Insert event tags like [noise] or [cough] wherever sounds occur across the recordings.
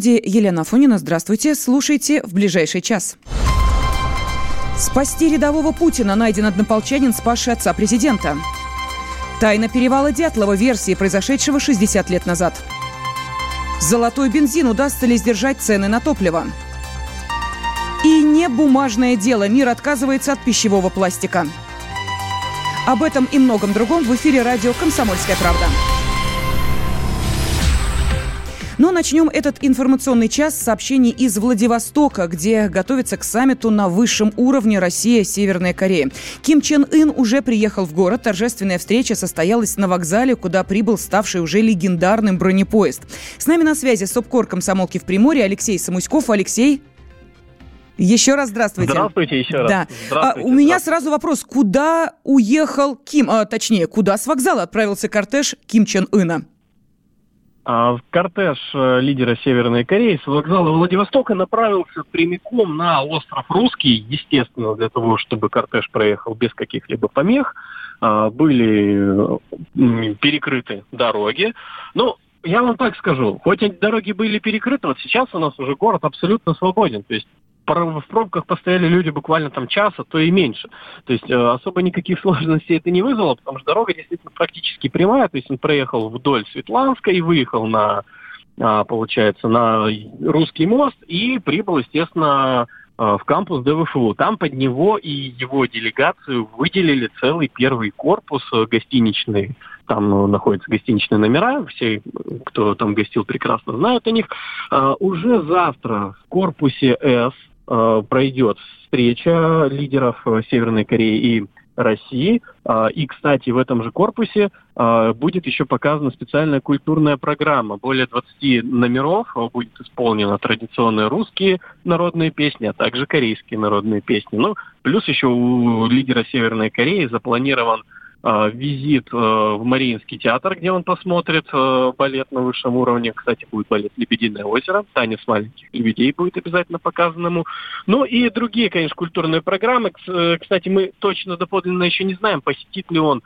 студии Елена Фонина. Здравствуйте. Слушайте в ближайший час. Спасти рядового Путина найден однополчанин, спасший отца президента. Тайна перевала Дятлова версии произошедшего 60 лет назад. Золотой бензин удастся ли сдержать цены на топливо? И не бумажное дело. Мир отказывается от пищевого пластика. Об этом и многом другом в эфире радио «Комсомольская правда». Начнем этот информационный час с сообщений из Владивостока, где готовится к саммиту на высшем уровне Россия-Северная Корея. Ким Чен Ын уже приехал в город. Торжественная встреча состоялась на вокзале, куда прибыл ставший уже легендарным бронепоезд. С нами на связи СОПКОР комсомолки в Приморье Алексей Самуськов. Алексей, еще раз здравствуйте. Здравствуйте еще раз. Да. А, у меня сразу вопрос, куда уехал Ким, а, точнее, куда с вокзала отправился кортеж Ким Чен Ына? А, кортеж э, лидера Северной Кореи с вокзала Владивостока направился прямиком на остров Русский, естественно, для того, чтобы кортеж проехал без каких-либо помех. А, были перекрыты дороги. Ну, я вам так скажу, хоть эти дороги были перекрыты, вот сейчас у нас уже город абсолютно свободен. То есть в пробках постояли люди буквально там часа, то и меньше. То есть э, особо никаких [laughs] сложностей это не вызвало, потому что дорога действительно практически прямая. То есть он проехал вдоль Светланска и выехал на, а, получается, на Русский мост и прибыл, естественно, э, в кампус ДВФУ. Там под него и его делегацию выделили целый первый корпус э, гостиничный. Там находятся гостиничные номера, все, кто там гостил, прекрасно знают о них. Уже завтра в корпусе С пройдет встреча лидеров э, Северной Кореи и России. Э, и, кстати, в этом же корпусе будет еще показана специальная культурная программа. Более 20 номеров будет исполнено традиционные русские народные песни, а также корейские народные песни. Ну, плюс еще у лидера Северной Кореи запланирован Э, визит э, в Мариинский театр, где он посмотрит э, балет на высшем уровне. Кстати, будет балет «Лебединое озеро», танец маленьких лебедей будет обязательно показанному. Ну и другие, конечно, культурные программы. Кстати, мы точно доподлинно еще не знаем, посетит ли он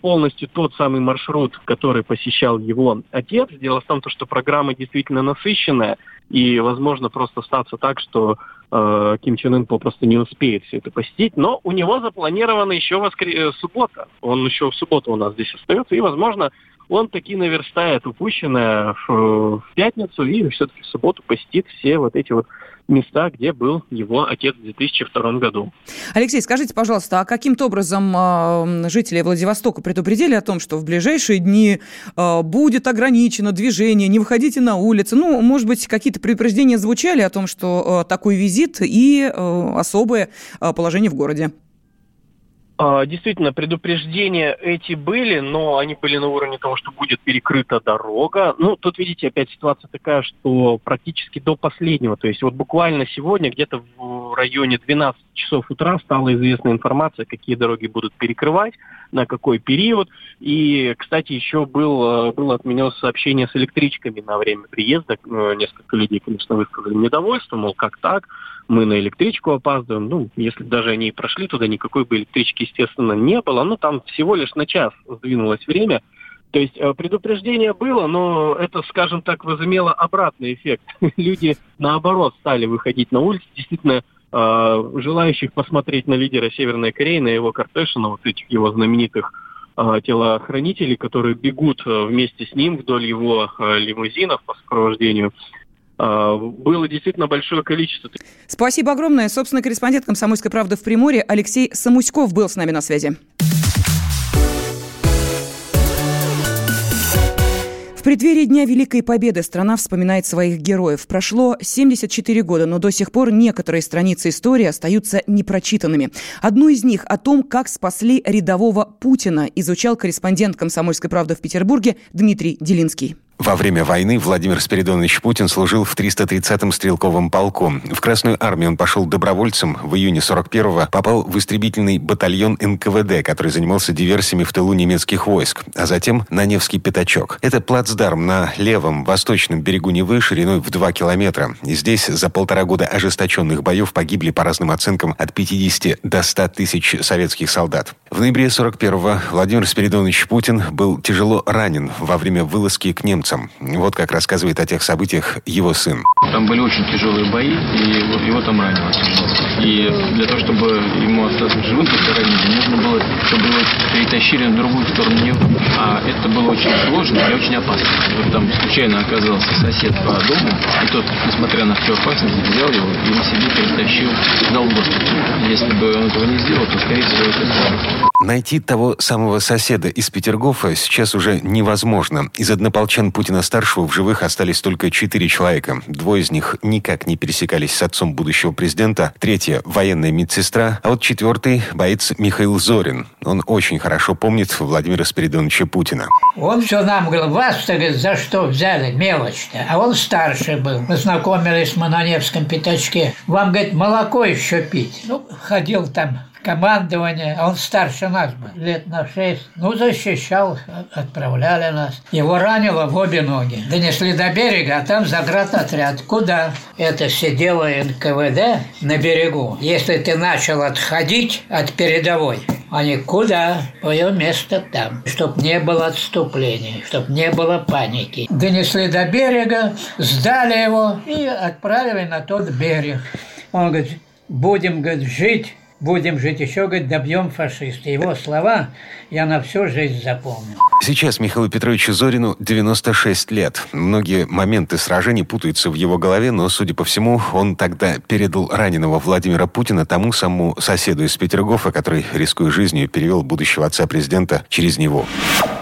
полностью тот самый маршрут, который посещал его отец. Дело в том, что программа действительно насыщенная, и возможно просто статься так, что э, Ким Чен Ын попросту не успеет все это посетить. Но у него запланирована еще воскр... Э, суббота. Он еще в субботу у нас здесь остается, и, возможно, он таки наверстает упущенное в, пятницу и все-таки в субботу посетит все вот эти вот места, где был его отец в 2002 году. Алексей, скажите, пожалуйста, а каким-то образом э, жители Владивостока предупредили о том, что в ближайшие дни э, будет ограничено движение, не выходите на улицы? Ну, может быть, какие-то предупреждения звучали о том, что э, такой визит и особое положение в городе? А, действительно, предупреждения эти были, но они были на уровне того, что будет перекрыта дорога. Ну, тут, видите, опять ситуация такая, что практически до последнего, то есть вот буквально сегодня, где-то в районе 12 часов утра стала известна информация, какие дороги будут перекрывать, на какой период. И, кстати, еще был, было отменено сообщение с электричками на время приезда. Э, несколько людей, конечно, высказали недовольство, мол, как так? мы на электричку опаздываем. Ну, если даже они и прошли туда, никакой бы электрички, естественно, не было. Но там всего лишь на час сдвинулось время. То есть э, предупреждение было, но это, скажем так, возымело обратный эффект. [laughs] Люди, наоборот, стали выходить на улицы. Действительно, э, желающих посмотреть на лидера Северной Кореи, на его кортеж, на вот этих его знаменитых э, телохранителей, которые бегут вместе с ним вдоль его лимузинов по сопровождению а, было действительно большое количество. Спасибо огромное. Собственно, корреспондент «Комсомольской правды» в Приморье Алексей Самуськов был с нами на связи. Преддверии Дня Великой Победы страна вспоминает своих героев. Прошло 74 года, но до сих пор некоторые страницы истории остаются непрочитанными. Одну из них о том, как спасли рядового Путина, изучал корреспондент «Комсомольской правды» в Петербурге Дмитрий Делинский. Во время войны Владимир Спиридонович Путин служил в 330-м стрелковом полку. В Красную армию он пошел добровольцем. В июне 41-го попал в истребительный батальон НКВД, который занимался диверсиями в тылу немецких войск, а затем на Невский пятачок. Это плацдарм на левом, восточном берегу Невы шириной в 2 километра. Здесь за полтора года ожесточенных боев погибли по разным оценкам от 50 до 100 тысяч советских солдат. В ноябре 41-го Владимир Спиридонович Путин был тяжело ранен во время вылазки к немцам немцам. Вот как рассказывает о тех событиях его сын. Там были очень тяжелые бои, и его там ранило И для того, чтобы ему остаться живым после ранения, нужно было, чтобы его перетащили на другую сторону. А это было очень сложно и очень опасно. Вот там случайно оказался сосед по дому, и тот, несмотря на всю опасность, взял его и на себе перетащил, дал в Если бы он этого не сделал, то, скорее всего, это Найти того самого соседа из Петергофа сейчас уже невозможно. Из однополчан Путина-старшего в живых остались только четыре человека. Двое из них никак не пересекались с отцом будущего президента. Третья – военная медсестра. А вот четвертый – боец Михаил Зорин. Он очень хорошо помнит Владимира Спиридоновича Путина. Он все нам говорил, говорит, за что взяли, мелочь-то. А он старше был. Мы знакомились мы на Невском пятачке. Вам, говорит, молоко еще пить. Ну, ходил там командование, он старше нас был, лет на шесть. Ну, защищал, отправляли нас. Его ранило в обе ноги. Донесли до берега, а там заградотряд. Куда? Это сидело НКВД на берегу. Если ты начал отходить от передовой, они куда? Твое место там. Чтоб не было отступлений, чтоб не было паники. Донесли до берега, сдали его и отправили на тот берег. Он говорит, будем говорит, жить будем жить еще, говорит, добьем фашиста. Его слова я на всю жизнь запомнил. Сейчас Михаилу Петровичу Зорину 96 лет. Многие моменты сражений путаются в его голове, но, судя по всему, он тогда передал раненого Владимира Путина тому самому соседу из Петергофа, который, рискуя жизнью, перевел будущего отца президента через него.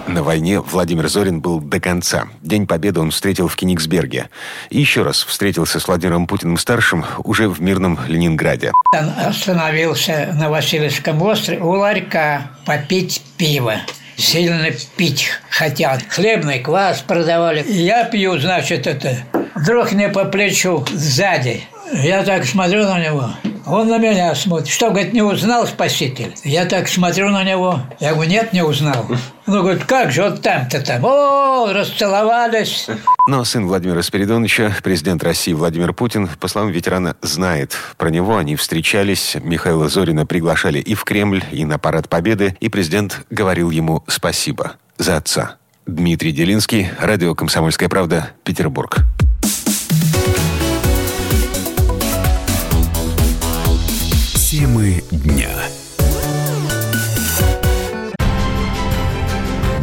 На войне Владимир Зорин был до конца. День Победы он встретил в Кенигсберге. И еще раз встретился с Владимиром Путиным-старшим уже в мирном Ленинграде. Он остановился на Васильевском острове у ларька попить пиво сильно пить хотят. Хлебный квас продавали. Я пью, значит, это. Вдруг мне по плечу сзади. Я так смотрю на него. Он на меня смотрит. Что, говорит, не узнал спаситель? Я так смотрю на него. Я говорю, нет, не узнал. Ну, говорит, как же вот там-то там? О, расцеловались. Но сын Владимира Спиридоновича, президент России Владимир Путин, по словам ветерана, знает про него. Они встречались, Михаила Зорина приглашали и в Кремль, и на Парад Победы, и президент говорил ему спасибо за отца. Дмитрий Делинский, радио «Комсомольская правда», Петербург. Темы дня.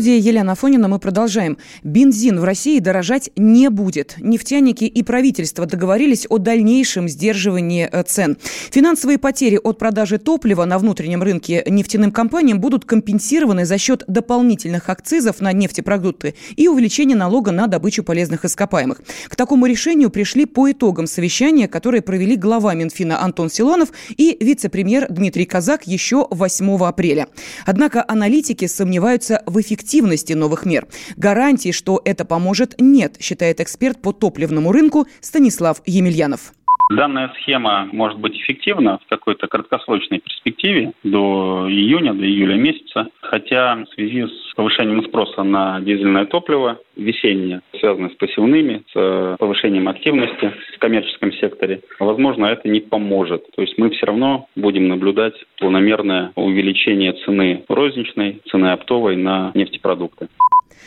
Студии Елена Афонина мы продолжаем. Бензин в России дорожать не будет. Нефтяники и правительство договорились о дальнейшем сдерживании э, цен. Финансовые потери от продажи топлива на внутреннем рынке нефтяным компаниям будут компенсированы за счет дополнительных акцизов на нефтепродукты и увеличения налога на добычу полезных ископаемых. К такому решению пришли по итогам совещания, которое провели глава Минфина Антон Силонов и вице-премьер Дмитрий Казак еще 8 апреля. Однако аналитики сомневаются в эффективности эффективности новых мер. Гарантий, что это поможет, нет, считает эксперт по топливному рынку Станислав Емельянов. Данная схема может быть эффективна в какой-то краткосрочной перспективе до июня, до июля месяца, хотя в связи с повышением спроса на дизельное топливо весеннее, связанное с посевными, с повышением активности в коммерческом секторе, возможно, это не поможет. То есть мы все равно будем наблюдать планомерное увеличение цены розничной, цены оптовой на нефтепродукты.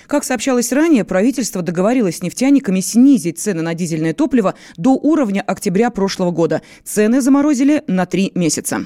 Как сообщалось ранее, правительство договорилось с нефтяниками снизить цены на дизельное топливо до уровня октября прошлого года. Цены заморозили на три месяца.